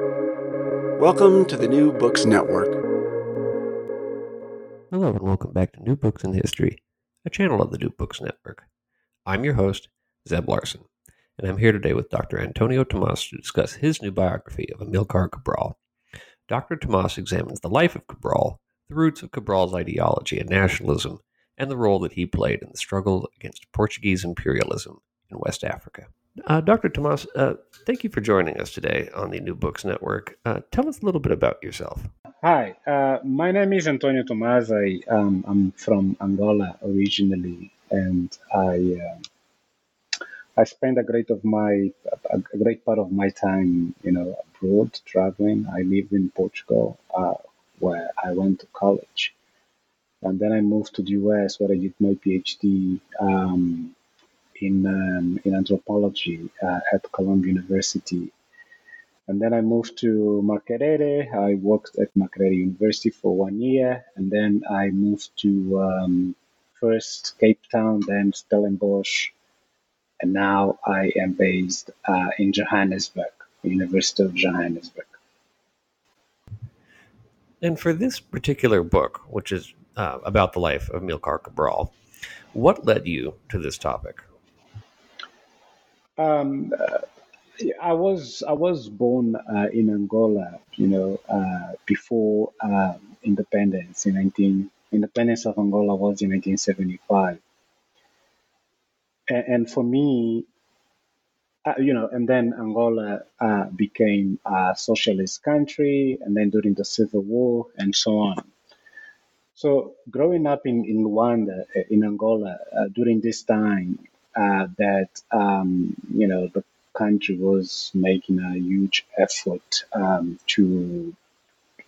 Welcome to the New Books Network. Hello, and welcome back to New Books in History, a channel of the New Books Network. I'm your host, Zeb Larson, and I'm here today with Dr. Antonio Tomas to discuss his new biography of Amilcar Cabral. Dr. Tomas examines the life of Cabral, the roots of Cabral's ideology and nationalism, and the role that he played in the struggle against Portuguese imperialism in West Africa. Uh, Dr. Tomas, uh, thank you for joining us today on the New Books Network. Uh, tell us a little bit about yourself. Hi, uh, my name is Antonio Tomas. I, um, I'm from Angola originally, and I uh, I spent a great of my a great part of my time, you know, abroad traveling. I lived in Portugal, uh, where I went to college, and then I moved to the US, where I did my PhD. Um, in um, in anthropology uh, at Columbia University. And then I moved to Makerere. I worked at Makerere University for one year, and then I moved to um, first Cape Town, then Stellenbosch, and now I am based uh, in Johannesburg, University of Johannesburg. And for this particular book, which is uh, about the life of Amilcar Cabral, what led you to this topic? Um, uh, I was I was born uh, in Angola, you know, uh, before um, independence in 19 independence of Angola was in 1975, and, and for me, uh, you know, and then Angola uh, became a socialist country, and then during the civil war and so on. So growing up in in Luanda uh, in Angola during this time, uh, that um, you know the country was making a huge effort um, to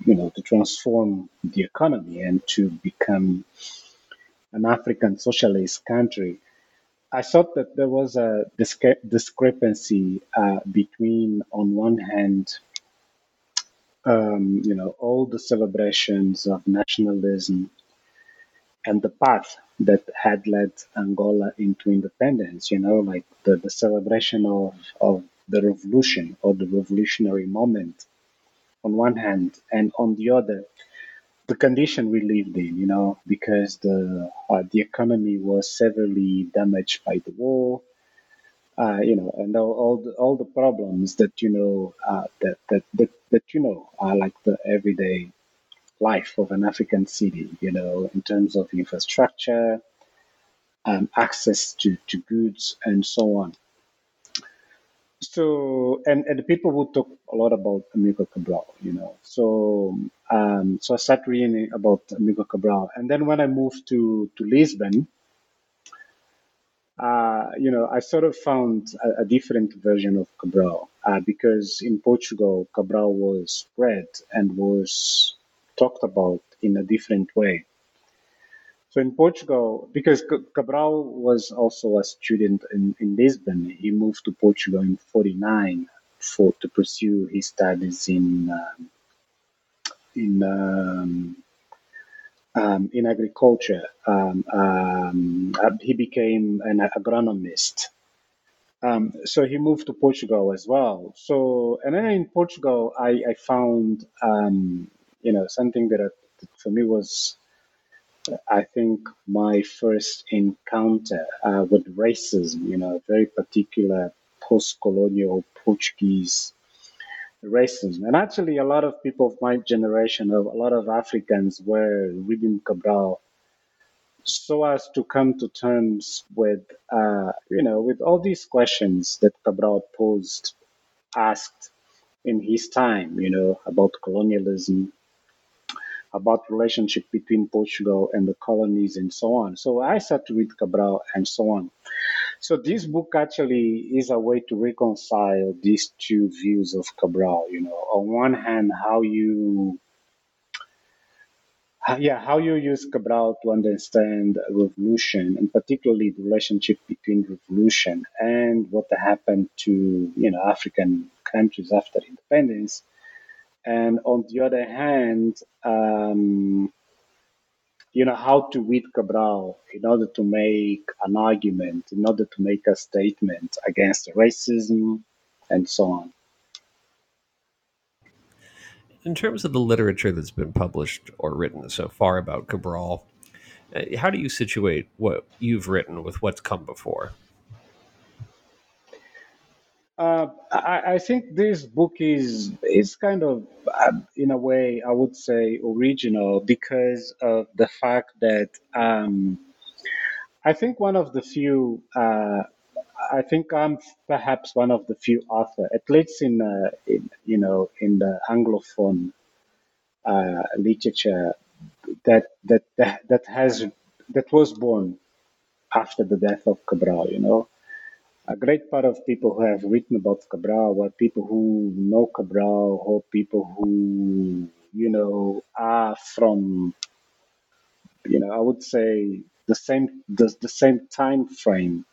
you know to transform the economy and to become an African socialist country. I thought that there was a discre- discrepancy uh, between, on one hand, um, you know, all the celebrations of nationalism and the path that had led Angola into independence, you know, like the, the celebration of, of the revolution or the revolutionary moment on one hand, and on the other, the condition we lived in, you know, because the uh, the economy was severely damaged by the war, uh, you know, and all, all the all the problems that you know uh, that, that that that you know are like the everyday life of an African city, you know, in terms of infrastructure, um, access to, to goods, and so on. So, and, and the people would talk a lot about Amilcar Cabral, you know. So, um, so I started reading about Amilcar Cabral. And then when I moved to, to Lisbon, uh, you know, I sort of found a, a different version of Cabral uh, because in Portugal, Cabral was read and was talked about in a different way. So in Portugal, because Cabral was also a student in, in Lisbon, he moved to Portugal in 49 for to pursue his studies in um, in um, um, in agriculture. Um, um, uh, he became an agronomist. Um, so he moved to Portugal as well. So and then in Portugal, I, I found you know, something that, for me was, I think, my first encounter uh, with racism, you know, very particular post colonial Portuguese racism. And actually, a lot of people of my generation, a lot of Africans were reading Cabral so as to come to terms with, uh, you know, with all these questions that Cabral posed, asked in his time, you know, about colonialism, about relationship between Portugal and the colonies and so on. So I started to read Cabral and so on. So this book actually is a way to reconcile these two views of Cabral. You know, on one hand, how you yeah, how you use Cabral to understand revolution, and particularly the relationship between revolution and what happened to you know African countries after independence, and on the other hand, um, you know, how to read Cabral in order to make an argument, in order to make a statement against racism and so on. in terms of the literature that's been published or written so far about Cabral, uh, how do you situate what you've written with what's come before? Uh, I, I, think this book is is kind of, uh, in a way, I would say original because of the fact that um, I think one of the few. Uh, I think I'm perhaps one of the few authors, at least in, uh, in you know in the Anglophone uh, literature, that, that that that has that was born after the death of Cabral. You know, a great part of people who have written about Cabral were people who know Cabral or people who, you know, are from, you know, I would say the same the, the same time frame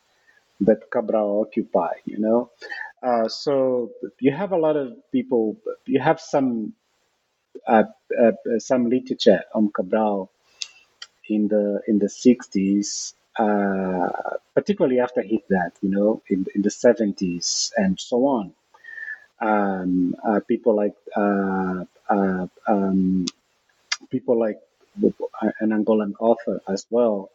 that Cabral occupied, you know. Uh, so you have a lot of people. You have some uh, uh, some literature on Cabral in the in the sixties uh, particularly after his death, you know, in, in the 70s and so on. Um, uh, people like uh, uh um, people like an Angolan author as well,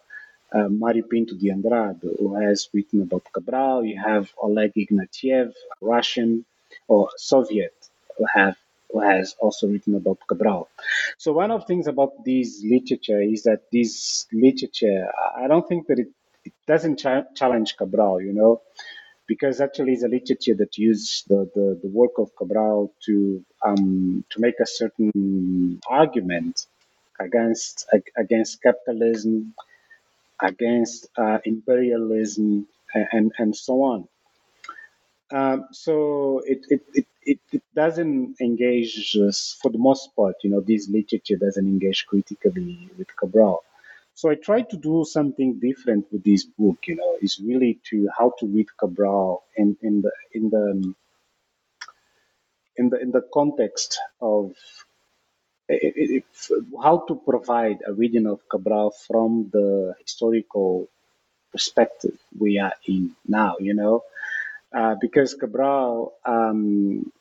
uh, Mario Pinto de Andrade, who has written about Cabral. You have Oleg Ignatiev, Russian or Soviet, who have who has also written about Cabral. So one of the things about this literature is that this literature, I don't think that it, it doesn't cha- challenge Cabral, you know, because actually it's a literature that uses the, the, the work of Cabral to um, to make a certain argument against against capitalism, against uh, imperialism, and and so on. Um, so it, it, it, it, it doesn't engage, for the most part, you know, this literature doesn't engage critically with Cabral. So I tried to do something different with this book, you know, is really to how to read Cabral in, in the in the in the in the context of how to provide a reading of Cabral from the historical perspective we are in now, you know. Uh, because Cabral um,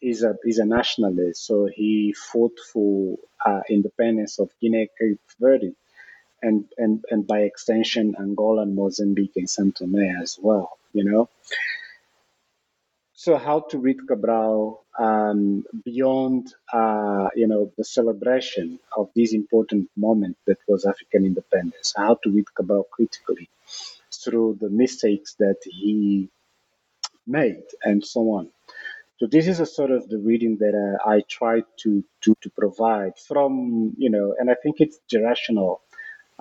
is a is a nationalist, so he fought for uh, independence of Guinea, Cape Verde, and and and by extension Angola, Mozambique, and Saint Tome as well. You know. So how to read Cabral um, beyond, uh, you know, the celebration of this important moment that was African independence? How to read Cabral critically through the mistakes that he made, and so on. So this is a sort of the reading that uh, I try to, to to provide from you know, and I think it's generational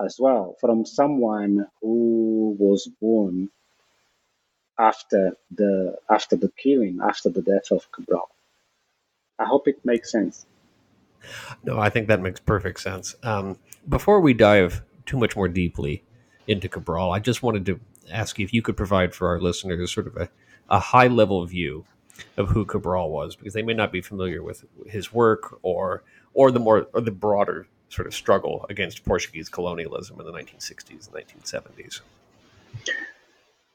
as well from someone who was born after the after the killing, after the death of Cabral. I hope it makes sense. No, I think that makes perfect sense. Um, before we dive too much more deeply into Cabral, I just wanted to ask you if you could provide for our listeners sort of a a high level view of who Cabral was because they may not be familiar with his work or or the more or the broader sort of struggle against Portuguese colonialism in the 1960s and 1970s.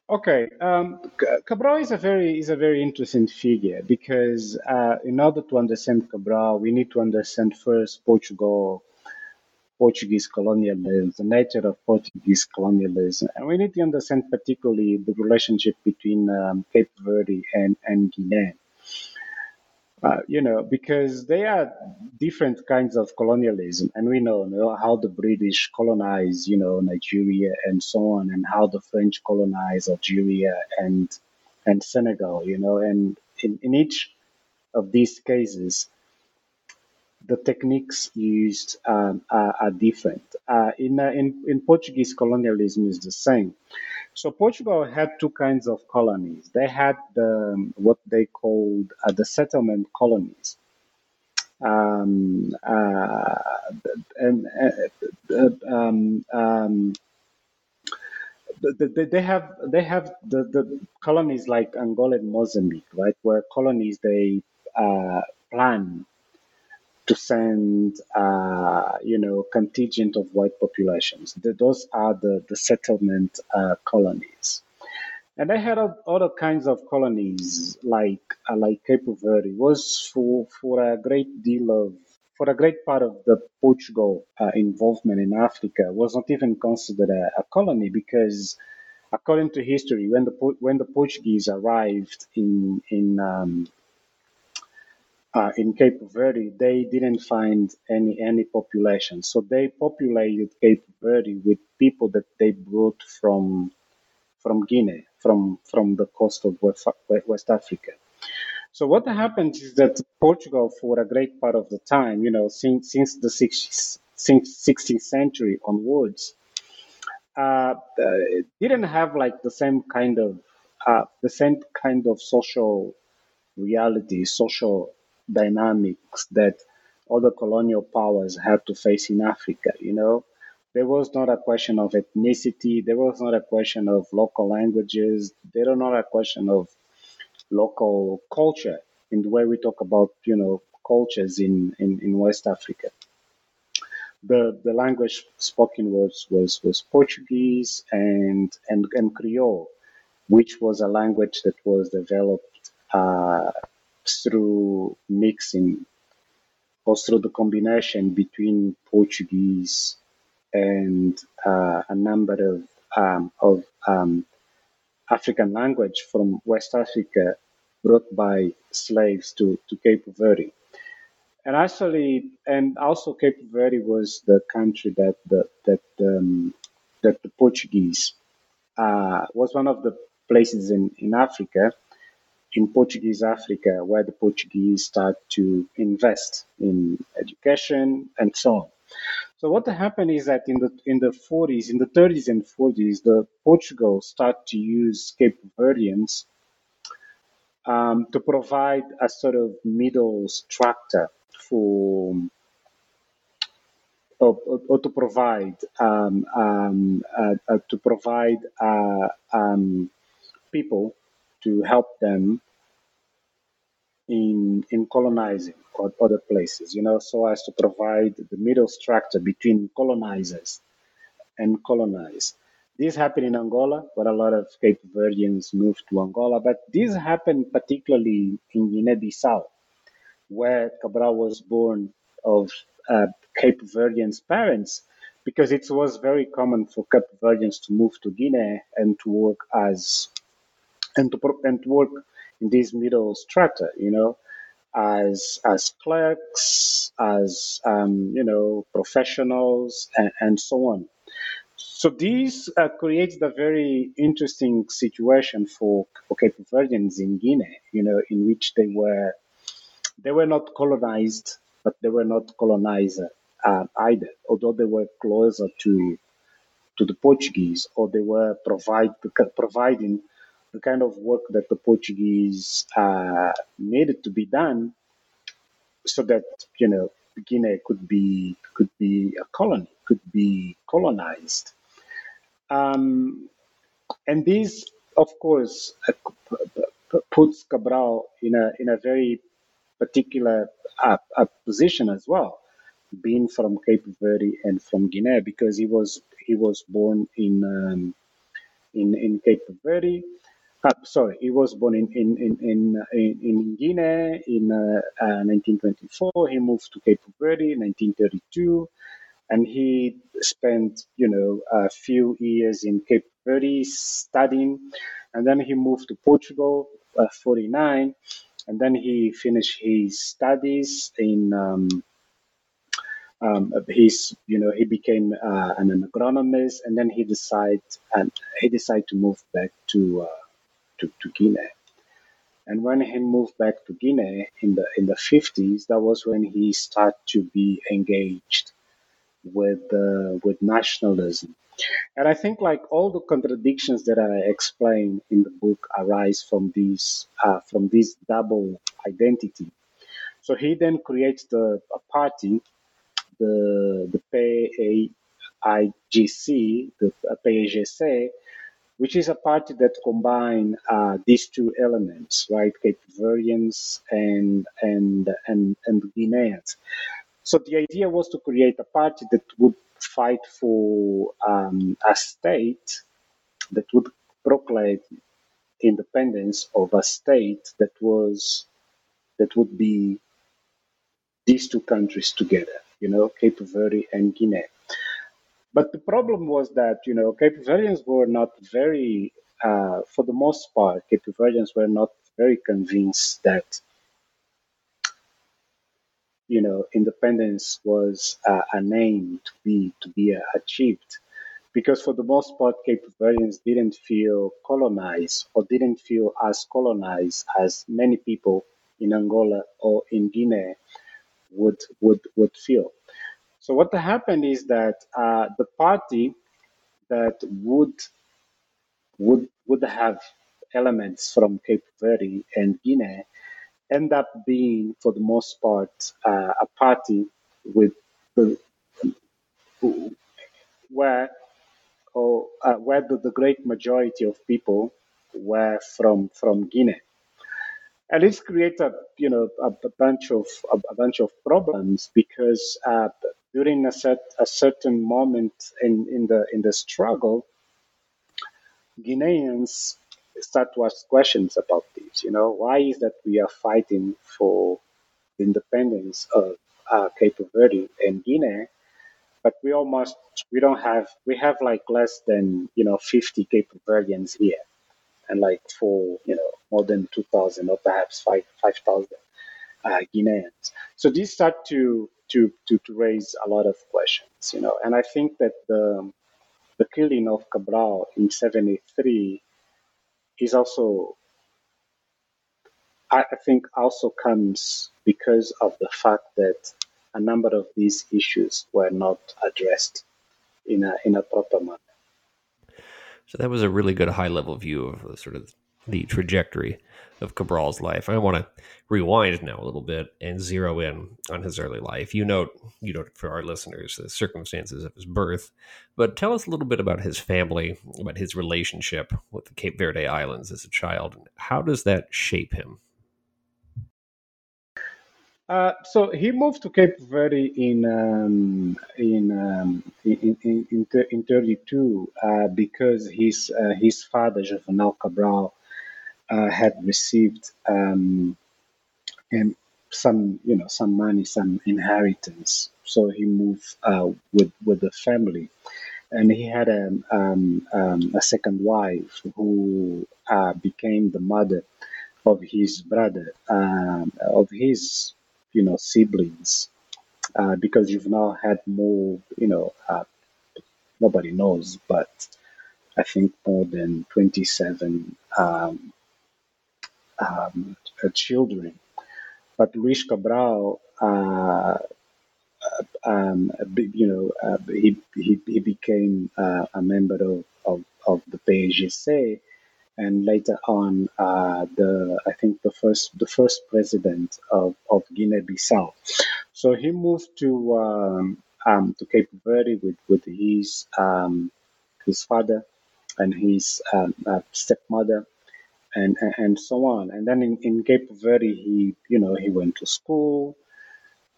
Okay, um, Cabral is a very is a very interesting figure because uh, in order to understand Cabral, we need to understand first Portugal Portuguese colonialism, the nature of Portuguese colonialism. And we need to understand particularly the relationship between um, Cape Verde and, and Guinea. Uh, you know, because they are different kinds of colonialism, and we know, know, how the British colonized, you know, Nigeria and so on, and how the French colonized Algeria and and Senegal, you know, and in, in each of these cases, the techniques used um, are, are, different. Uh, in, uh, in, in Portuguese colonialism is the same. So Portugal had two kinds of colonies. They had the, um, what they called uh, the settlement colonies. Um, uh, and uh, um, um, they have they have the, the colonies like Angola and Mozambique, right? Where colonies they uh, plan to send, uh, you know, contingent of white populations. Those are the, the settlement uh, colonies. and they had other kinds of colonies like uh, like Cape Verde was for for a great deal of for a great part of the Portugal uh, involvement in Africa was not even considered a, a, colony because according to history when the when the Portuguese arrived in in um, uh, in Cape Verde, they didn't find any any population. So they populated Cape Verde with people that they brought from from Guinea, from from the coast of West, West Africa. So what happened is that Portugal, for a great part of the time, you know, since since the 16th century onwards, uh, uh, didn't have like the same kind of uh, the same kind of social reality, social dynamics that other colonial powers had to face in Africa. You know, there was not a question of ethnicity. There was not a question of local languages. There was not a question of local culture in the way we talk about, you know, cultures in, in, in West Africa. The, the language spoken was, was, was Portuguese and, and, and Creole, which was a language that was developed uh, through mixing or through the combination between Portuguese and uh, a number of um, of um, African language from West Africa brought by slaves to, to Cape Verde. And actually, and also Cape Verde was the country that the, that um, that the Portuguese uh, was one of the places in, in Africa in Portuguese Africa where the Portuguese start to invest in education and so on. So what happened is that in the in the 40s, in the 30s and 40s, the Portugal start to use Cape Verdeans um, to provide a sort of middle structure for or, or, to provide um, um, uh, uh, to provide uh, um, people to help them in in colonizing other places, you know, so as to provide the middle structure between colonizers and colonized. This happened in Angola, where a lot of Cape Verdeans moved to Angola, but this happened particularly in Guinea-Bissau, where Cabral was born of uh, Cape Verdeans parents, because it was very common for Cape Verdeans to move to Guinea and to work as and to and to work in this middle strata, you know, as as clerks, as um, you know, professionals, and, and so on. So this uh, creates a very interesting situation for, Cape Verdeans in Guinea, you know, in which they were they were not colonized, but they were not colonizer uh, either, although they were closer to to the Portuguese, or they were provide providing the kind of work that the Portuguese uh, needed to be done so that you know Guinea could be could be a colony, could be colonized. Um, and this, of course, uh, puts Cabral in a in a very particular uh, uh, position as well, being from Cape Verde and from Guinea, because he was he was born in um, in in Cape Verde. Uh, sorry, he was born in in in in, in Guinea in uh, uh, 1924. He moved to Cape Verde in 1932, and he spent you know a few years in Cape Verde studying, and then he moved to Portugal, uh, 49, and then he finished his studies in. Um, um, he's you know he became uh, an agronomist and then he decided and he decided to move back to uh, to, to Guinea. And when he moved back to Guinea in the in the 50s, that was when he started to be engaged with uh, with nationalism. And I think like all the contradictions that I explain in the book arise from these uh, from this double identity. So he then creates the a party, the the PAIGC, the PAIGC, which is a party that combine uh, these two elements, right? Cape Verdeans and and and and Guineans. So the idea was to create a party that would fight for um, a state that would proclaim independence of a state that was that would be these two countries together, you know, Cape Verde and Guinea. But the problem was that, you know, Cape Verdeans were not very, uh, for the most part, Cape Verdeans were not very convinced that, you know, independence was uh, aim to be to be uh, achieved because for the most part, Cape Verdeans didn't feel colonized or didn't feel as colonized as many people in Angola or in Guinea would would would feel. So what happened is that uh, the party that would would would have elements from Cape Verde and Guinea end up being, for the most part, uh, a party with where or uh, where the, the great majority of people were from from Guinea. And it's created you know a, a bunch of a, a, bunch of problems because uh, during a, set, a certain moment in, in the in the struggle Guineans start to ask questions about this you know why is that we are fighting for the independence of uh, Cape Verde and Guinea but we almost we don't have we have like less than you know 50 Cape Verdeans here and like for you know more than 2,000 or perhaps 5 5,000 uh, Guineans. So these start to, to to to raise a lot of questions, you know, and I think that the the killing of Cabral in '73 is also I think also comes because of the fact that a number of these issues were not addressed in a in a proper manner. So that was a really good high level view of the sort of the trajectory of Cabral's life. I want to rewind now a little bit and zero in on his early life. You note, you note for our listeners the circumstances of his birth, but tell us a little bit about his family, about his relationship with the Cape Verde Islands as a child. How does that shape him? Uh, so he moved to Cape Verde in um, in, um, in, in, in, in 32 uh, because his uh, his father Juvenal Cabral uh, had received um, some you know some money, some inheritance. So he moved uh, with with the family, and he had a um, um, a second wife who became the mother of his brother, um, of his you know siblings uh, because Juvenal had more you know uh, nobody knows but i think more than 27 um, um, uh, children but Luis Cabral uh, uh, um, you know, uh, he, he, he became a member of, of, of the PAIGC, and later on uh, the I think the first the first president of, of Guinea-Bissau. So he moved to um, um, to Cape Verde with with his um, his father and his um, uh, stepmother. And, and so on, and then in, in Cape Verde, he you know he went to school.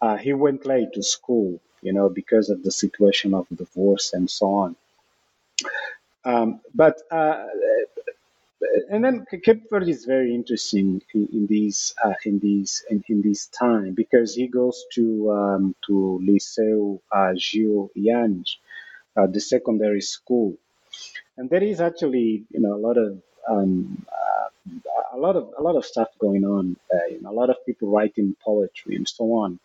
Uh, he went late to school, you know, because of the situation of divorce and so on. Um, but uh, and then Cape Verde is very interesting in, in these uh, in these in, in this time because he goes to um, to Liceu uh, Gil Eanes, uh, the secondary school, and there is actually you know a lot of um, uh, a lot of a lot of stuff going on. Uh, you know, a lot of people writing poetry and so on,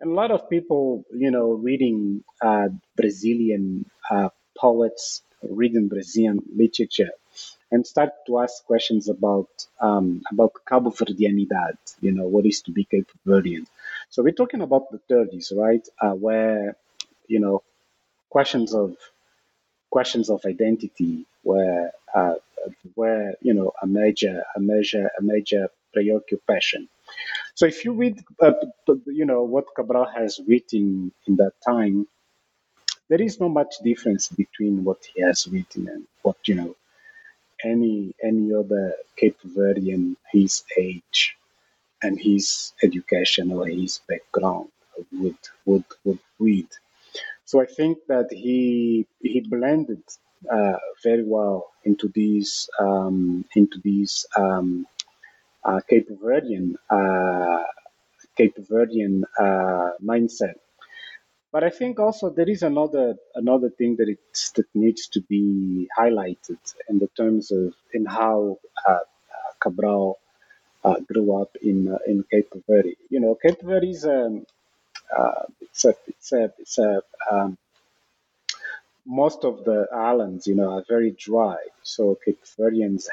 and a lot of people you know reading uh, Brazilian uh, poets, reading Brazilian literature and start to ask questions about um, about Cabo Verdeanidad, you know, what is to be Cape Verdean. So we're talking about the 30s, right, uh, where you know questions of questions of identity were uh, were you know a major a major a major preoccupation. So if you read uh, you know what Cabral has written in that time, there is not much difference between what he has written and what you know any any other Cape Verdean his age and his education or his background would would would read. So I think that he he blended uh, very well into these um, into these um, uh, Cape Verdean uh, Cape Verdean uh, mindset. But I think also there is another another thing that it that needs to be highlighted in the terms of in how uh, Cabral grew up in in Cape Verde. You know, Cape Verde is a um, it's a it's a it's a um, most of the islands, you know, are very dry. So Cape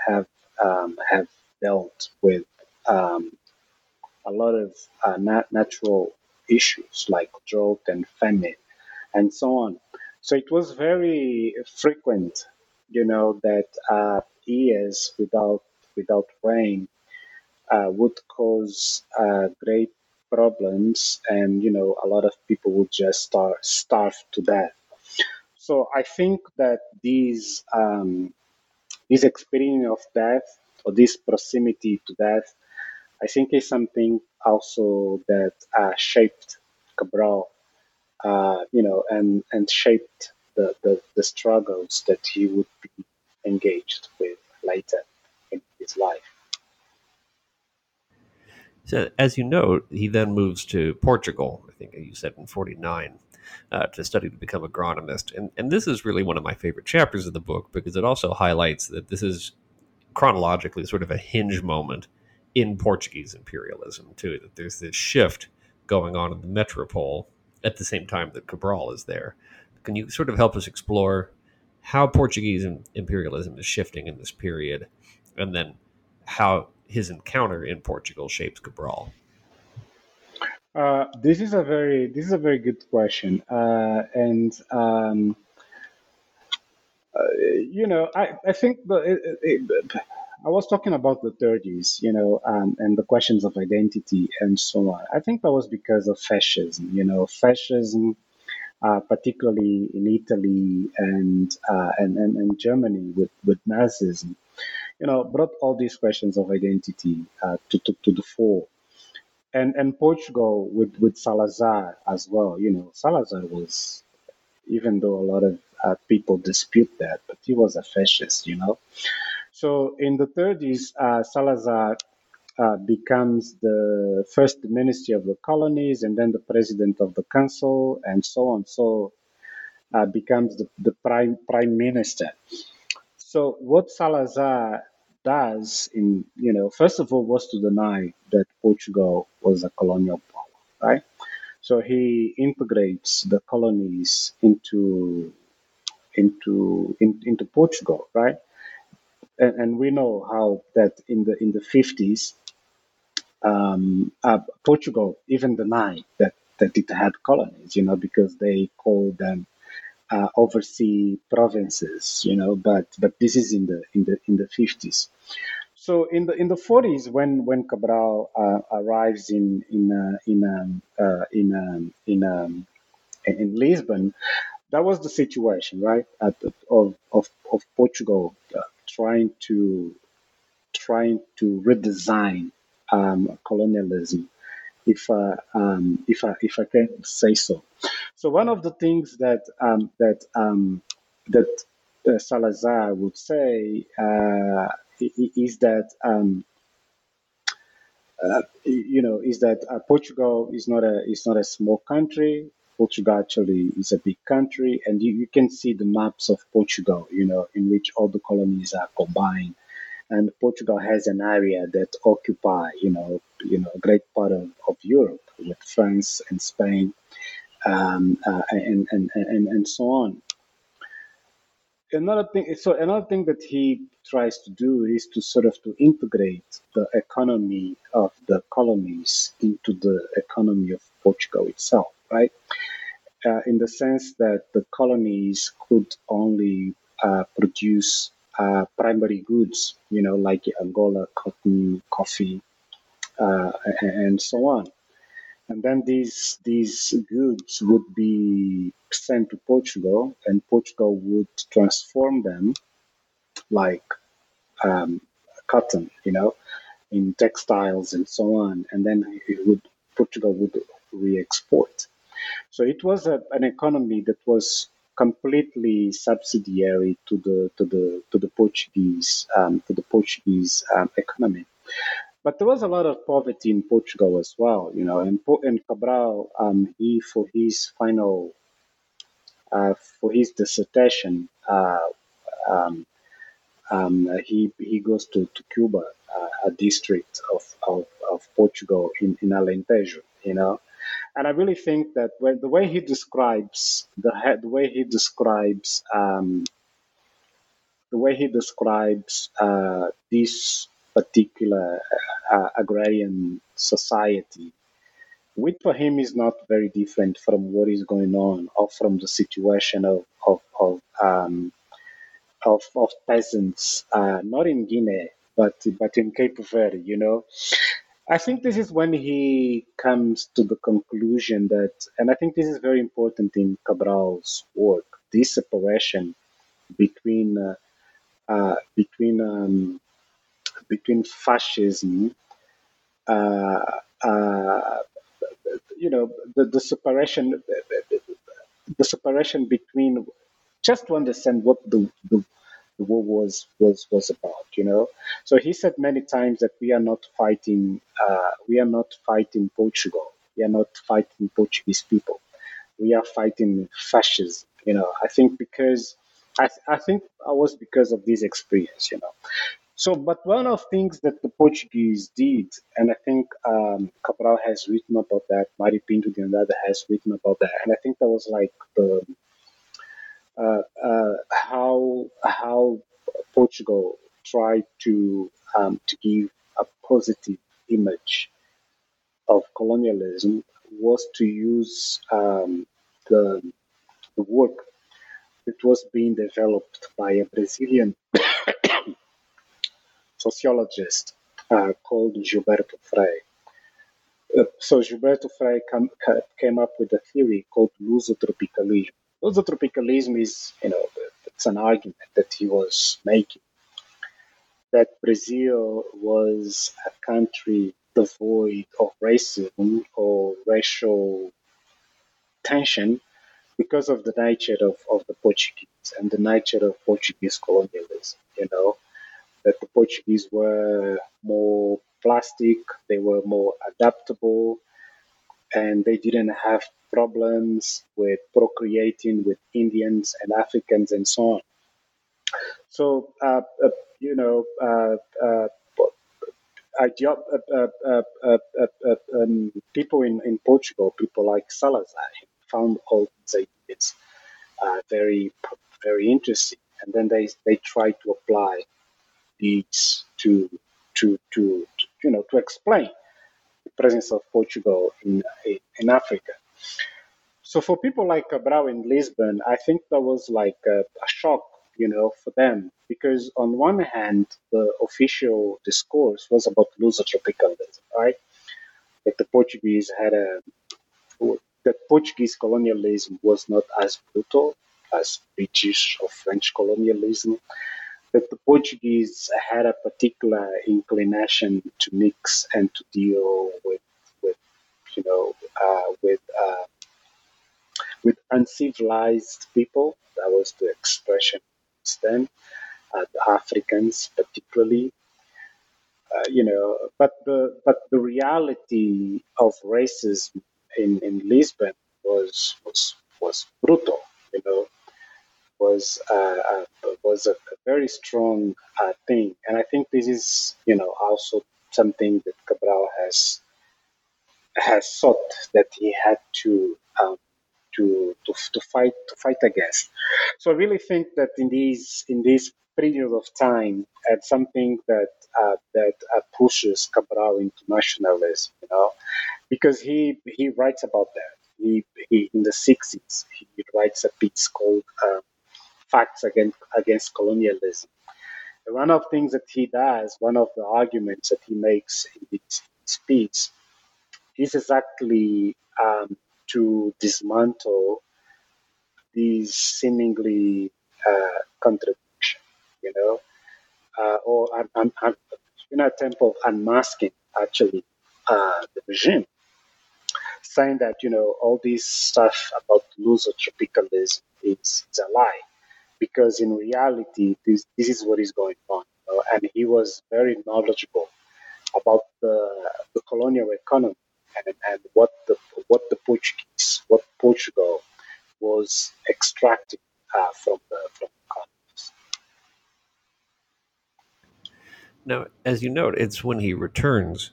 have um, have dealt with um, a lot of uh, nat- natural issues like drought and famine and so on. So it was very frequent, you know, that uh, years without without rain uh, would cause uh, great problems, and you know, a lot of people would just starve, starve to death. So I think that these um, this experience of death or this proximity to death, I think is something also that uh, shaped Cabral, uh, you know, and and shaped the, the, the struggles that he would be engaged with later in his life. So, as you note, he then moves to Portugal. I think you said in '49 uh, to study to become agronomist. And, and this is really one of my favorite chapters of the book because it also highlights that this is chronologically sort of a hinge moment in Portuguese imperialism, too. That there's this shift going on in the metropole at the same time that Cabral is there. Can you sort of help us explore how Portuguese imperialism is shifting in this period and then how his encounter in Portugal shapes Cabral? Uh, this is a very this is a very good question, uh, and um, uh, you know I, I think the, it, it, I was talking about the 30s, you know, um, and the questions of identity and so on. I think that was because of fascism, you know, fascism, uh, particularly in Italy and, uh, and, and and Germany with with Nazism, you know, brought all these questions of identity to, to to the fore and and Portugal with with Salazar as well. You know, Salazar was, even though a lot of uh, people dispute that, but he was a fascist. You know, so in the 30s, uh, Salazar. Uh, becomes the first minister of the colonies and then the president of the council and so on. So uh, becomes the, the prime prime minister. So what Salazar does in you know first of all was to deny that Portugal was a colonial power, right? So he integrates the colonies into into in, into Portugal, right? And, and, we know how that in the in the fifties, um, uh, Portugal even denied that that it had colonies, you know, because they called them uh, overseas provinces, you know. But but this is in the in the in the fifties. So in the in the forties, when when Cabral uh, arrives in in uh, in um, uh, in um, in um, in Lisbon, that was the situation, right? The, of, of of Portugal uh, trying to trying to redesign um, colonialism if uh, um, if I if I can say so. So one of the things that um, that um, that uh, Salazar would say uh, is that um, uh, you know is that uh, Portugal is not a is not a small country. Portugal actually is a big country, and you, you can see the maps of Portugal, you know, in which all the colonies are combined and Portugal has an area that occupy, you know, you know, a great part of, of Europe with France and Spain, um, uh, and, and, and, and so on. Another thing, so another thing that he tries to do is to sort of to integrate the economy of the colonies into the economy of Portugal itself, right? Uh, in the sense that the colonies could only uh, produce uh, primary goods, you know, like Angola, cotton, coffee, uh, and so on. And then these these goods would be sent to Portugal, and Portugal would transform them like um, cotton, you know, in textiles and so on, and then it would Portugal would re-export. So it was a, an economy that was completely subsidiary to the to the to the Portuguese um, to the Portuguese um, economy. But there was a lot of poverty in Portugal as well, you know. And, and Cabral, um, he for his final uh, for his dissertation, uh, um, um, he he goes to, to Cuba, uh, a district of, of, of Portugal in, in Alentejo, you know. And I really think that when, the way he describes the the way he describes um, the way he describes uh, this particular uh, agrarian society, which for him is not very different from what is going on or from the situation of of of um, of, of peasants, uh, not in Guinea, but but in Cape Verde, you know. I think this is when he comes to the conclusion that, and I think this is very important in Cabral's work, this separation between uh, uh, between um, between fascism, uh, uh you know, the, the separation the separation between just to understand what the, the the war was was was about. You know, so he said many times that we are not fighting. Uh, we are not fighting Portugal. We are not fighting Portuguese people. We are fighting fascism. You know, I think because I I think I was because of this experience. You know. So, but one of things that the Portuguese did, and I think um, Cabral has written about that, Mario Pinto de Andrade has written about that, and I think that was like the how how Portugal tried to um, to give a positive image of colonialism was to use um, the, the work that was being developed by a Brazilian sociologist uh, called Gilberto Freyre. Uh, so Gilberto come, came up with a theory called lusotropicalism, Lusotropicalism is, you know, it's an argument that he was making. That Brazil was a country devoid of racism or racial tension because of the nature of, of the Portuguese and the nature of Portuguese colonialism, you know, that the Portuguese were more plastic, they were more adaptable, and they didn't have problems with procreating with Indians and Africans and so on. So, uh, uh, you know, uh, uh, uh, um, people in, in Portugal, people like Salazar, found all these ideas very, very interesting. And then they, they tried to apply these to, to, to, to, you know, to explain presence of Portugal in, in Africa. So for people like Cabral in Lisbon, I think that was like a, a shock, you know, for them because on one hand, the official discourse was about lusotropicalism, right? That the Portuguese had a that Portuguese colonialism was not as brutal as British or French colonialism that the Portuguese had a particular inclination to mix and to deal with, with you know, uh, with uh, with uncivilized people. That was the expression then. Uh, the Africans, particularly, uh, you know, but the but the reality of racism in, in Lisbon was was was brutal. You know, was uh, uh, was a, very strong uh, thing, and I think this is you know also something that Cabral has has sought that he had to um, to, to to fight to fight against. So I really think that in these in this period of time, and something that uh, that uh, pushes Cabral into nationalism, you know, because he he writes about that. He, he in the 60s he writes a piece called uh, facts against, against colonialism. One of the things that he does, one of the arguments that he makes in his speech, is exactly um, to dismantle these seemingly uh, contradictions, you know, uh, or in an attempt of unmasking actually uh, the regime. saying that you know all this stuff about Lusotropicalism is, is a lie, because in reality this this is what is going on, you know? and he was very knowledgeable about the, the colonial economy and, and what the what the Portuguese what Portugal was extracting uh, from the from the colonies. Now, as you note, it's when he returns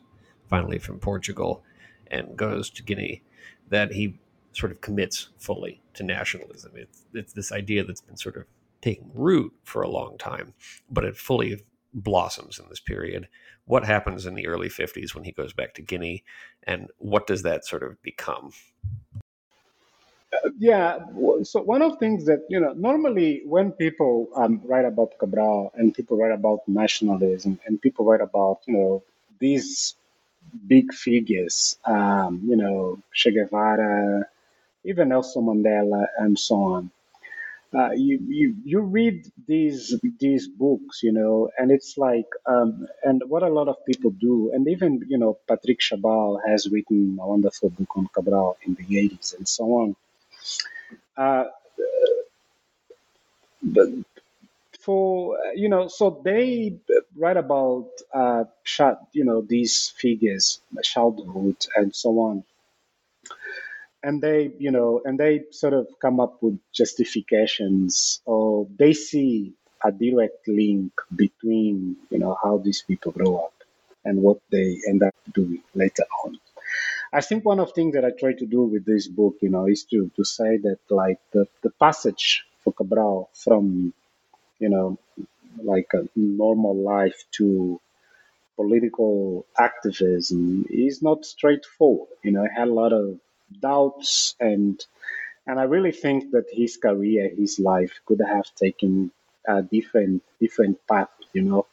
finally from Portugal and goes to Guinea that he sort of commits fully to nationalism. It's, it's this idea that's been sort of taking root for a long time, but it fully blossoms in this period. What happens in the early 50s when he goes back to Guinea, and what does that sort of become? Uh, yeah, so one of the things that, you know, normally when people um, write about Cabral and people write about nationalism and people write about, you know, these big figures, um, you know, Che Guevara, even Nelson Mandela, and so on. Uh, you, you you read these these books, you know, and it's like, um, and what a lot of people do, and even you know, Patrick Chabal has written a wonderful book on Cabral in the '80s and so on. Uh, but for you know, so they write about uh, you know these figures, childhood and so on, and they you know and they sort of come up with justifications or they see a direct link between you know how these people grow up and what they end up doing later on. I think one of the things that I try to do with this book, you know, is to to say that like the, the passage for Cabral from you know, like a normal life to political activism is not straightforward. You know, I had a lot of doubts and and I really think that his career, his life could have taken a different different path, you know.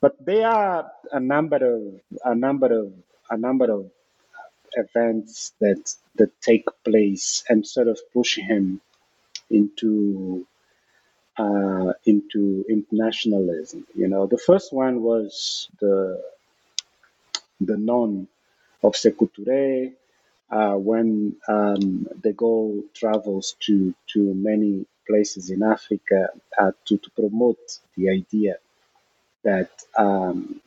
But there are a number of a number of a number of events that that take place and sort of push him into uh, into internationalism. You know, the first one was the the non of Sekou Touré, uh, when um, De Gaulle travels to to many places in Africa uh, to to promote the idea that um,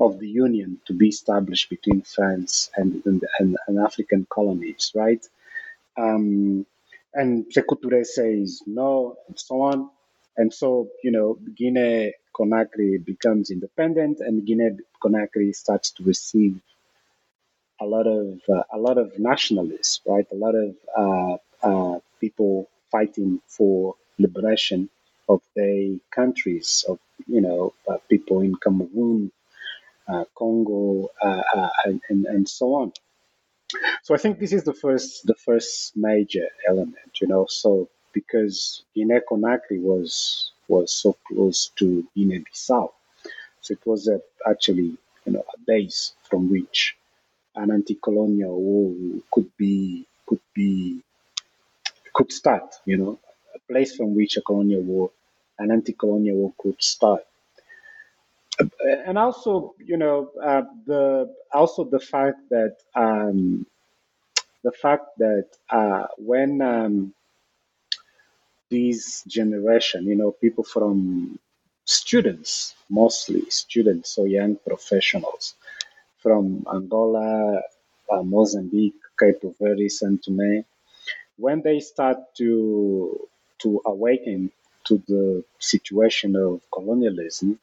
of the union to be established between France and and, and, and African colonies, right? Um, and Sekou says no, and so on. And so, you know, Guinea Conakry becomes independent, and Guinea Conakry starts to receive a lot of uh, a lot of nationalists, right? A lot of uh, uh, people fighting for liberation of their countries, of you know, uh, people in Cameroon, uh, Congo, and, and and so on. So I think this is the first the first major element, you know. So because Guinea Conakry was was so close to Guinea Bissau, so it was a, actually you know a base from which an anti-colonial war could be could be could start. You know, a place from which a colonial war, an anti-colonial war could start and also you know uh, the also the fact that um, the fact that uh, when um, this generation, you know, people from students, mostly students or young professionals from Angola, uh, Mozambique, Cape Verde, Saint Tome, when they start to to awaken to the situation of colonialism,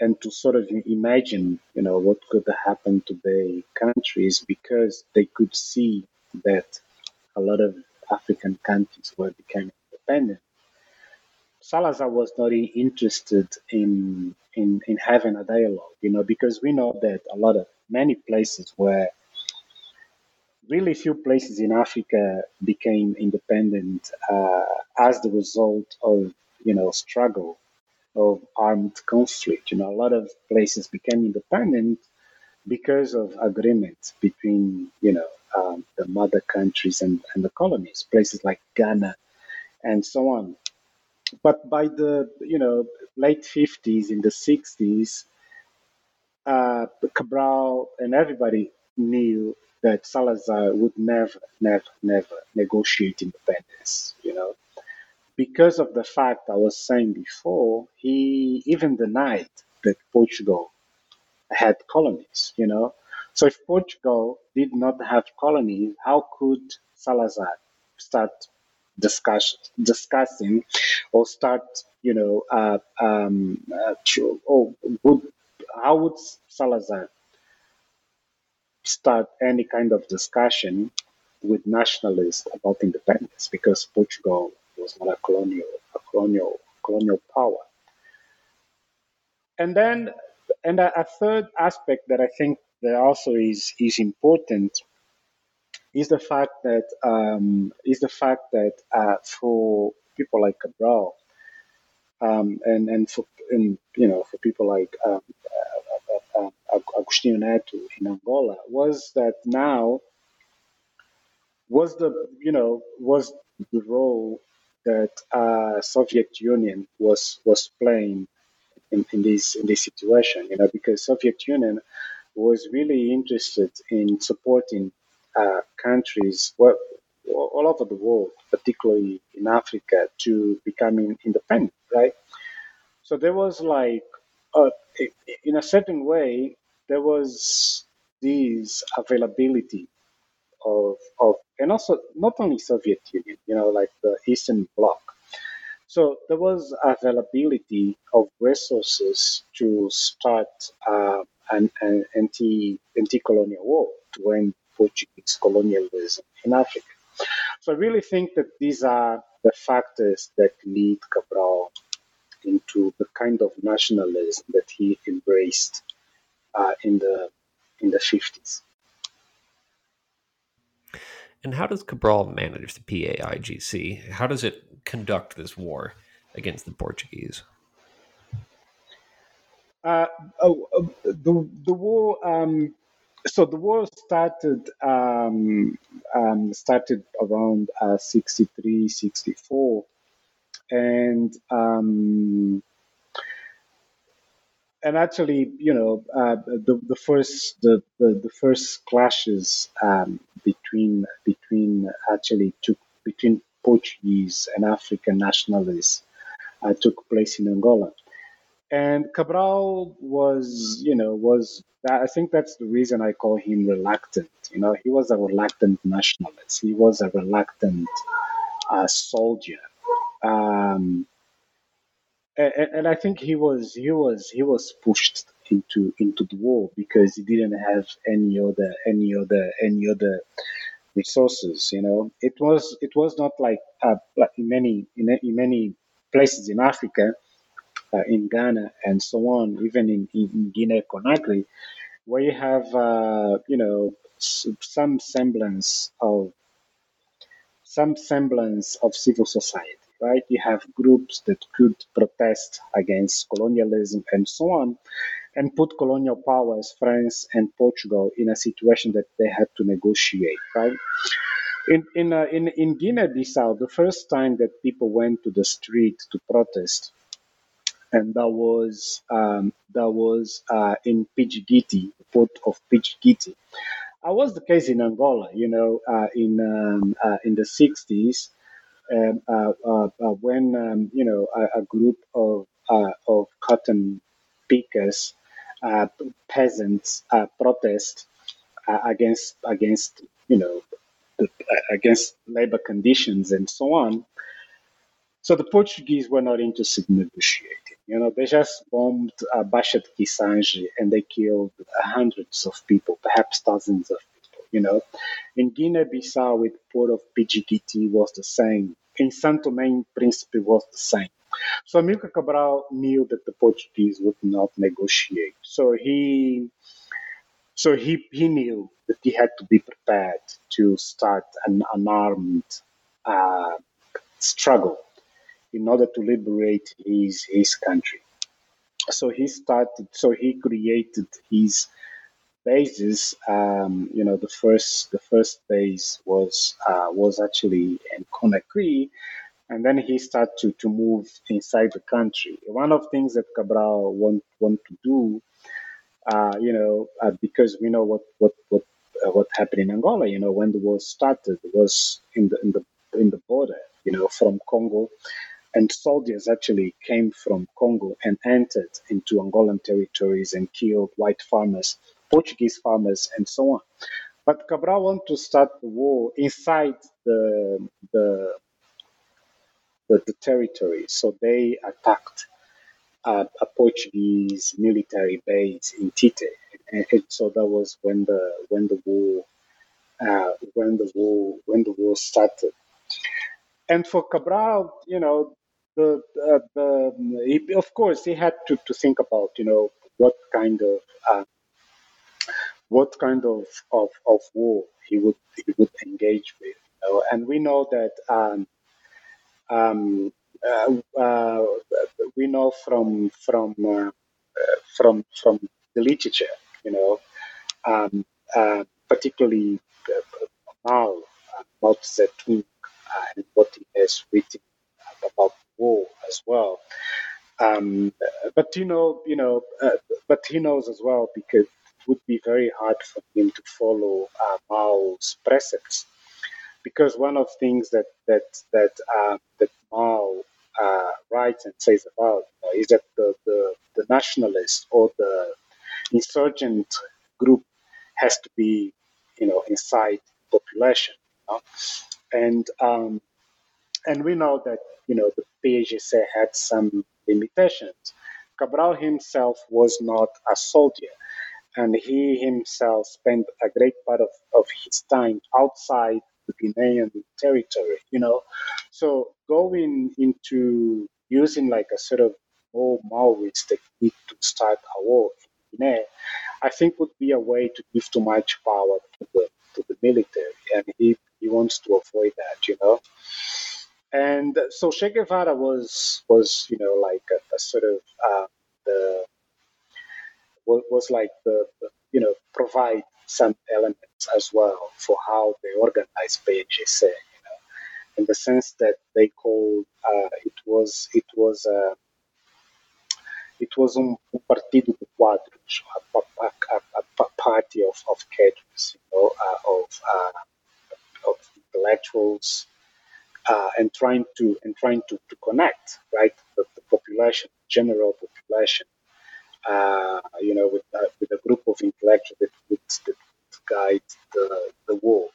and to sort of imagine, you know, what could happen to their countries because they could see that a lot of African countries were becoming independent. Salazar was not interested in, in in having a dialogue, you know, because we know that a lot of many places where really few places in Africa became independent uh, as the result of you know struggle of armed conflict. You know, a lot of places became independent because of agreements between, you know, um, the mother countries and, and the colonies, places like Ghana and so on. But by the, you know, late 50s, in the 60s, uh, Cabral and everybody knew that Salazar would never, never, never negotiate independence, you know. Because of the fact I was saying before, he even denied that Portugal had colonies, you know. So if Portugal did not have colonies, how could Salazar start discuss, discussing or start, you know, uh, um, uh, or would, how would Salazar start any kind of discussion with nationalists about independence because Portugal was not a colonial, a colonial, colonial power. And then, and a, a third aspect that I think that also is is important is the fact that um, is the fact that uh, for people like Cabral um, and and for and, you know for people like um, uh, uh, uh Agostinho Neto in Angola was that now was the you know was the role that uh, Soviet Union was was playing in, in this in this situation you know because Soviet Union was really interested in supporting uh, countries well, all over the world, particularly in Africa, to becoming independent, right? So there was like, uh, in a certain way, there was this availability of, of, and also not only Soviet Union, you know, like the Eastern Bloc. So there was availability of resources to start uh, an, an anti anti colonial war to end Portuguese colonialism in Africa. So I really think that these are the factors that lead Cabral into the kind of nationalism that he embraced uh, in the in the fifties. And how does Cabral manage the PAIGC? How does it conduct this war against the Portuguese? Uh, oh, uh, the the war um, so the war started um, um, started around uh, 63 64 and um, and actually you know uh, the, the first the, the, the first clashes um, between between actually took between Portuguese and African nationalists uh, took place in Angola and Cabral was, you know, was I think that's the reason I call him reluctant. You know, he was a reluctant nationalist. He was a reluctant uh, soldier. Um, and, and I think he was he was he was pushed into into the war because he didn't have any other any other any other resources. You know, it was it was not like uh, like in many in, in many places in Africa uh, in Ghana and so on, even in, in Guinea Conakry, where you have, uh, you know, some semblance of some semblance of civil society, right? You have groups that could protest against colonialism and so on, and put colonial powers, France and Portugal, in a situation that they had to negotiate, right? In in uh, in, in Guinea-Bissau, the first time that people went to the street to protest and that was um, that was uh, in Pidjigiti, the port of Pidjigiti. I was the case in Angola, you know, uh, in um, uh, in the '60s, um, uh, uh, uh, when um, you know a, a, group of of cotton pickers, peasants, protest against against you know the, against labor conditions and so on. So the Portuguese were not interested in negotiating. You know, they just bombed uh, de Cassanje and they killed hundreds of people, perhaps thousands of people. You know, in Guinea-Bissau with Port of Pidjigiti was the same. In Santo Tomé Príncipe was the same. So Amilcar Cabral knew that the Portuguese would not negotiate. So he so he, he knew that he had to be prepared to start an, an armed uh, struggle in order to liberate his his country. So he started. So he created his bases. Um, you know, the first the first base was uh, was actually in Conakry, and then he started to, to move inside the country. One of the things that Cabral want want to do, uh, you know, uh, because we know what what what uh, what happened in Angola. You know, when the war started, was in the in the in the border. You know, from Congo, and soldiers actually came from Congo and entered into Angolan territories and killed white farmers, Portuguese farmers, and so on. But Cabral wanted to start the war inside the the the, the territory, so they attacked uh, a Portuguese military base in Tite, and, and so that was when the when the war uh, when the war when the war started. And for Cabral, you know, the uh, the he, of course he had to, to think about you know what kind of uh, what kind of, of, of war he would he would engage with. You know? And we know that um, um, uh, uh, we know from from uh, from from the literature, you know, um, particularly Mao, Mao Zedong, and what he has written about war as well. Um, but you know, you know, but he knows as well because it would be very hard for him to follow uh, Mao's precepts, because one of the things that that that uh, that Mao uh, writes and says about is that the, the the nationalist or the insurgent group has to be, you know, inside population, you know? and um, and we know that you know the PAIGC had some limitations. Cabral himself was not a soldier and he himself spent a great part of, of his time outside the Guinean territory, you know. So going into using like a sort of more Maoist technique to start a war in Guinea, I think would be a way to give too much power to the to the military, and he, he wants to avoid that, you know. And so Che Guevara was was you know like a, a sort of uh, the was, like the, you know provide some elements as well for how they organize PAIGC, you know, in the sense that they called uh, it was it was uh, it was um, um partido de quadros, a, a, a, a party of, of cadres, you know, uh, of uh, of intellectuals, uh, and trying to and trying to, to connect right the, the population, general population, uh, you know, with, uh, with a group of intellectuals that would, guide the, the war.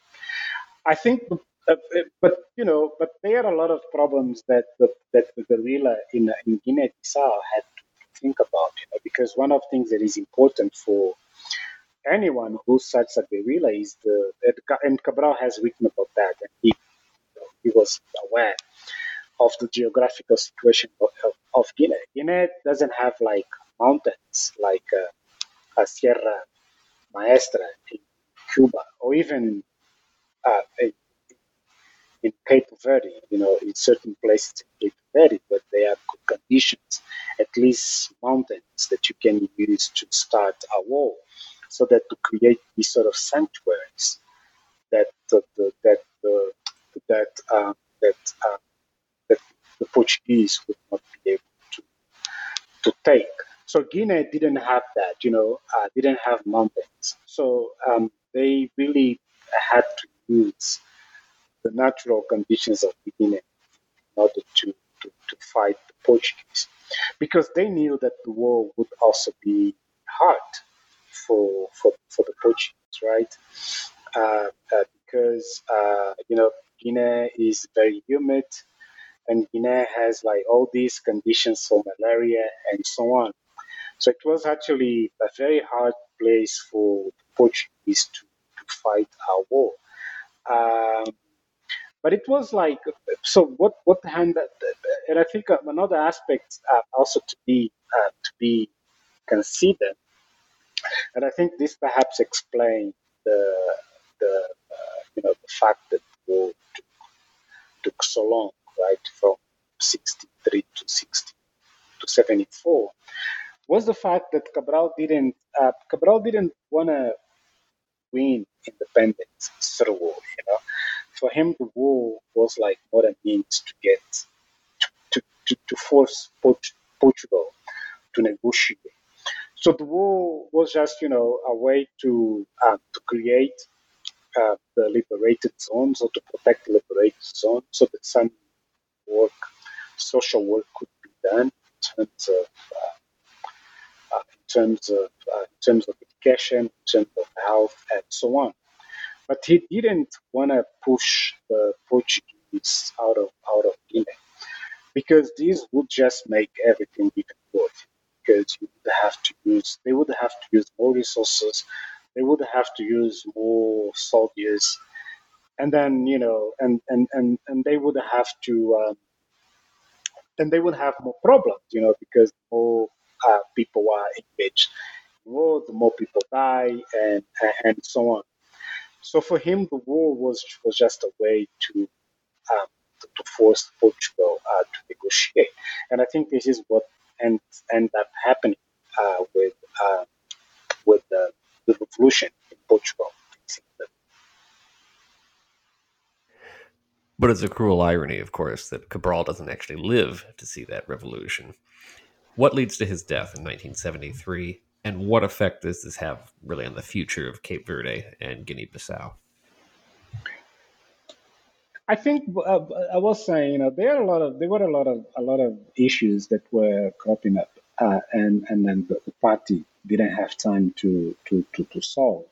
I think, uh, but you know, but there are a lot of problems that the, that the guerrilla in, in Guinea-Bissau had to think about, you know, because one of the things that is important for anyone who starts a guerrilla is the and Cabral has written about that, and he he was aware of the geographical situation of, of, Guinea. Guinea doesn't have like mountains like uh, a Sierra Maestra in Cuba, or even uh, in Cape Verde, you know, in certain places in Cape Verde, but there are good conditions, at least mountains that you can use to start a wall, so that to create these sort of sanctuaries that the, the that the that uh, that uh, that the Portuguese would not be able to to take. So Guinea didn't have that, you know, uh, didn't have mountains. So um, they really had to use the natural conditions of Guinea in order to, to, to fight the Portuguese. Because they knew that the war would also be hard for, for, for the Portuguese, right? Uh, uh, because, uh, you know, Guinea is very humid and Guinea has like all these conditions for malaria and so on. So it was actually a very hard place for Portuguese to, to fight our war. Um, but it was like so. What what hand? And I think another aspect uh, also to be uh, to be considered, and I think this perhaps explains the the uh, you know the fact that war took, took so long, right, from 63 to 60 to 74 was the fact that Cabral didn't uh, Cabral didn't want to win independence through war. You know, for him the war was like more a means to get to to, to force Port- Portugal to negotiate. So the war was just you know a way to uh, to create uh, the liberated zones or to protect the liberated zones so that some work, social work could be done in terms of uh, uh, in terms of uh, in terms of education, in terms of health, and so on. But he didn't want to push the Portuguese out of out of Guinea because this would just make everything even worse. Because you would have to use, they would have to use more resources, they would have to use more soldiers, and then you know, and and and and they would have to, um, then they would have more problems, you know, because more uh, people are engaged, war, the more people die, and and so on. So for him, the war was was just a way to um, to, to, force Portugal uh, to negotiate, and I think this is what end end up happening uh, with uh, with the, the revolution in Portugal. But it's a cruel irony, of course, that Cabral doesn't actually live to see that revolution. What leads to his death in 1973, and what effect does this have really on the future of Cape Verde and Guinea-Bissau? I think uh, I was saying, you know, there are a lot of there were a lot of a lot of issues that were cropping up, uh, and and then the, the, party didn't have time to to to, to solve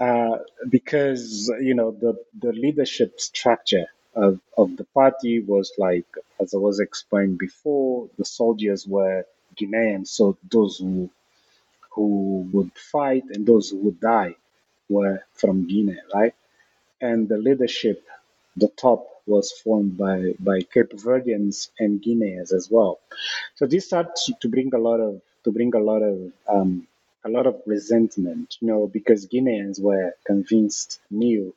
uh, because you know the the leadership structure of of the party was like, as I was explained before, the soldiers were Guineans, so those who who would fight and those who would die were from Guinea, right? And the leadership the top was formed by, by Cape Verdeans and Guineans as well. So this started to bring a lot of to bring a lot of um, a lot of resentment, you know, because Guineans were convinced, knew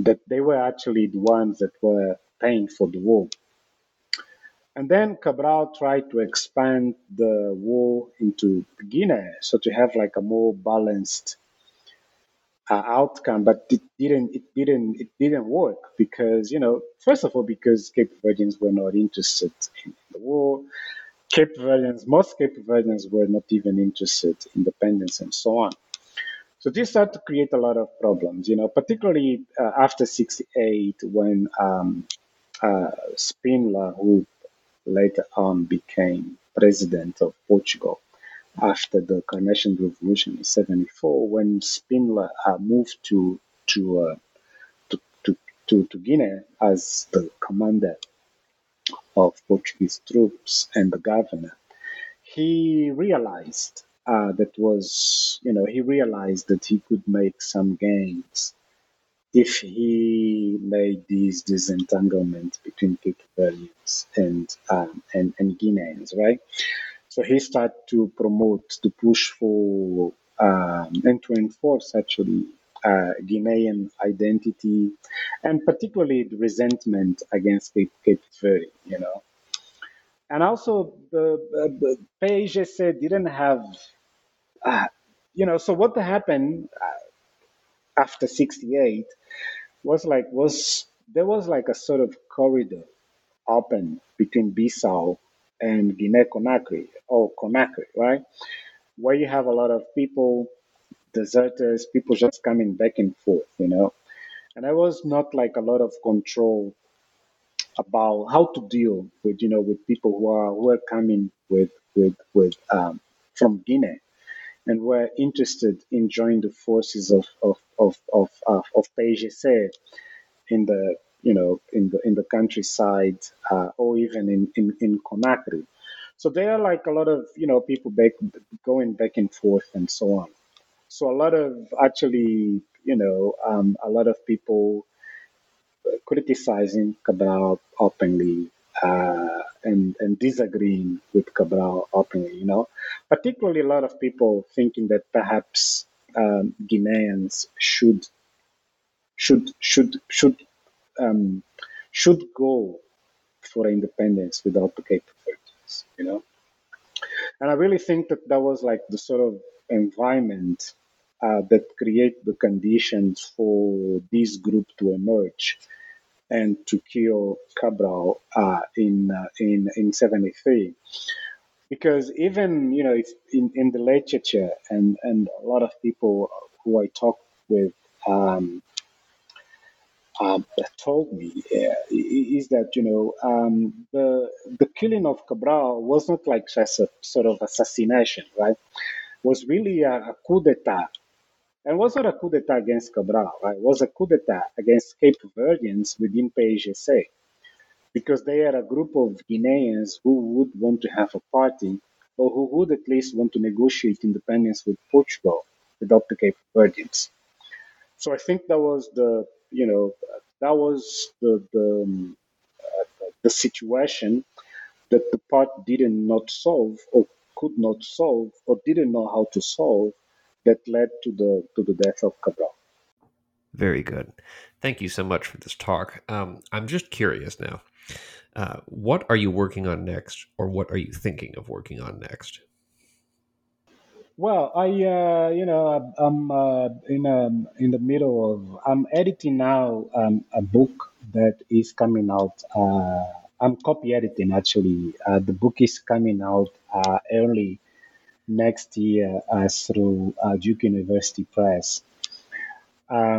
that they were actually the ones that were paying for the war. And then Cabral tried to expand the war into Guinea, so to have like a more balanced uh, outcome, but it didn't. It didn't. It didn't work because you know, first of all, because Cape Verdeans were not interested in the war. Cape Verdeans, most Cape Verdeans were not even interested in independence and so on. So this started to create a lot of problems, you know, particularly uh, after 68 when um, uh, Spínola, who later on became president of Portugal, after the Carnation Revolution in '74, when Spínola uh, moved to to, uh, to to to to Guinea as the commander of Portuguese troops and the governor, he realized uh, that was you know he realized that he could make some gains if he made these disentanglements between Cape and um, and and Guineans, right? So he started to promote, to push for um, and to enforce actually uh, Guinean identity and particularly the resentment against Cape, Cape Verde, you know. And also the, the PAIGC didn't have, uh, you know, so what happened uh, after 68 was like, was, there was like a sort of corridor open between Bissau and Guinea Conakry or Conakry, right? Where you have a lot of people, deserters, people just coming back and forth, you know. And there was not like a lot of control about how to deal with, you know, with people who are who are coming with with with um, from Guinea and were interested in joining the forces of of of of, uh, of PAIGC in the you know, in the in the countryside uh, or even in, in, in Conakry. So there are like a lot of, you know, people back going back and forth and so on. So a lot of actually, you know, um, a lot of people criticizing Cabral openly uh, and and disagreeing with Cabral openly, you know, particularly a lot of people thinking that perhaps um, Guineans should should should should um, should go for independence without the capabilities, you know. And I really think that that was like the sort of environment uh, that create the conditions for this group to emerge and to kill Cabral uh, in uh, in in '73. Because even you know in, in the literature and and a lot of people who I talk with um, um, told me is that you know um, the the killing of Cabral was not like just a sort of assassination, right? Was really a, a coup d'état, and was not a coup d'état against Cabral, right? It was a coup d'état against Cape Verdeans within PAIGC, because they are a group of Guineans who would want to have a party, or who would at least want to negotiate independence with Portugal without the Cape Verdeans. So I think that was the you know that was the the, um, uh, the situation that the part didn't not solve or could not solve or didn't know how to solve that led to the to the death of Cabral. Very good. Thank you so much for this talk. Um, I'm just curious now. Uh, what are you working on next, or what are you thinking of working on next? Well, I uh, you know I'm uh, in um, in the middle of I'm editing now um, a book that is coming out. Uh, I'm copy editing actually. Uh, the book is coming out uh, early next year uh, through Duke University Press. Uh,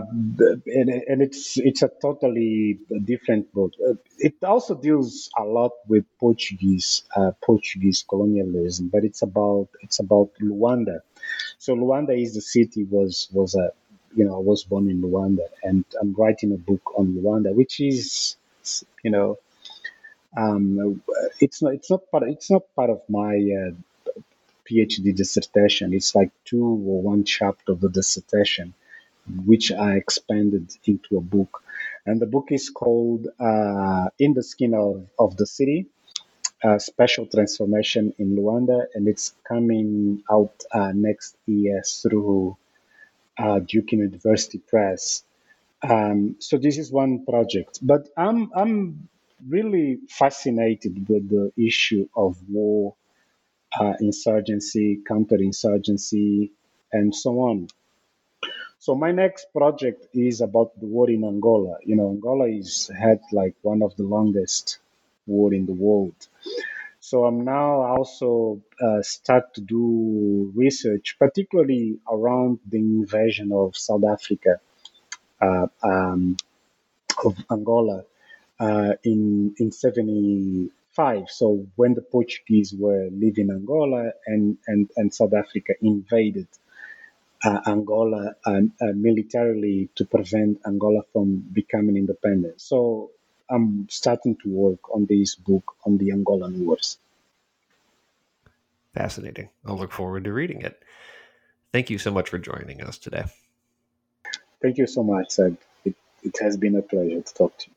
and, and, it's it's a totally different book. Uh, it also deals a lot with Portuguese uh, Portuguese colonialism, but it's about it's about Luanda. So Luanda is the city was was a you know I was born in Luanda, and I'm writing a book on Luanda, which is you know um, it's not it's not part it's not part of my uh, PhD dissertation. It's like two or one chapter of the dissertation which I expanded into a book. And the book is called uh, In the Skin of, of the City uh, Spatial Transformation in Luanda, and it's coming out uh, next year through uh, Duke University Press. Um, so this is one project, but I'm I'm really fascinated with the issue of war, uh, insurgency, counterinsurgency, and so on. So my next project is about the war in Angola. You know, Angola is had like one of the longest war in the world. So I'm now also uh, start to do research, particularly around the invasion of South Africa, uh, um, of Angola uh, in in '75. So when the Portuguese were leaving Angola and and and South Africa invaded Angola militarily to prevent Angola from becoming independent. So I'm starting to work on this book on the Angolan wars. Fascinating. I'll look forward to reading it. Thank you so much for joining us today. Thank you so much, Zeb. It, it has been a pleasure to talk to you.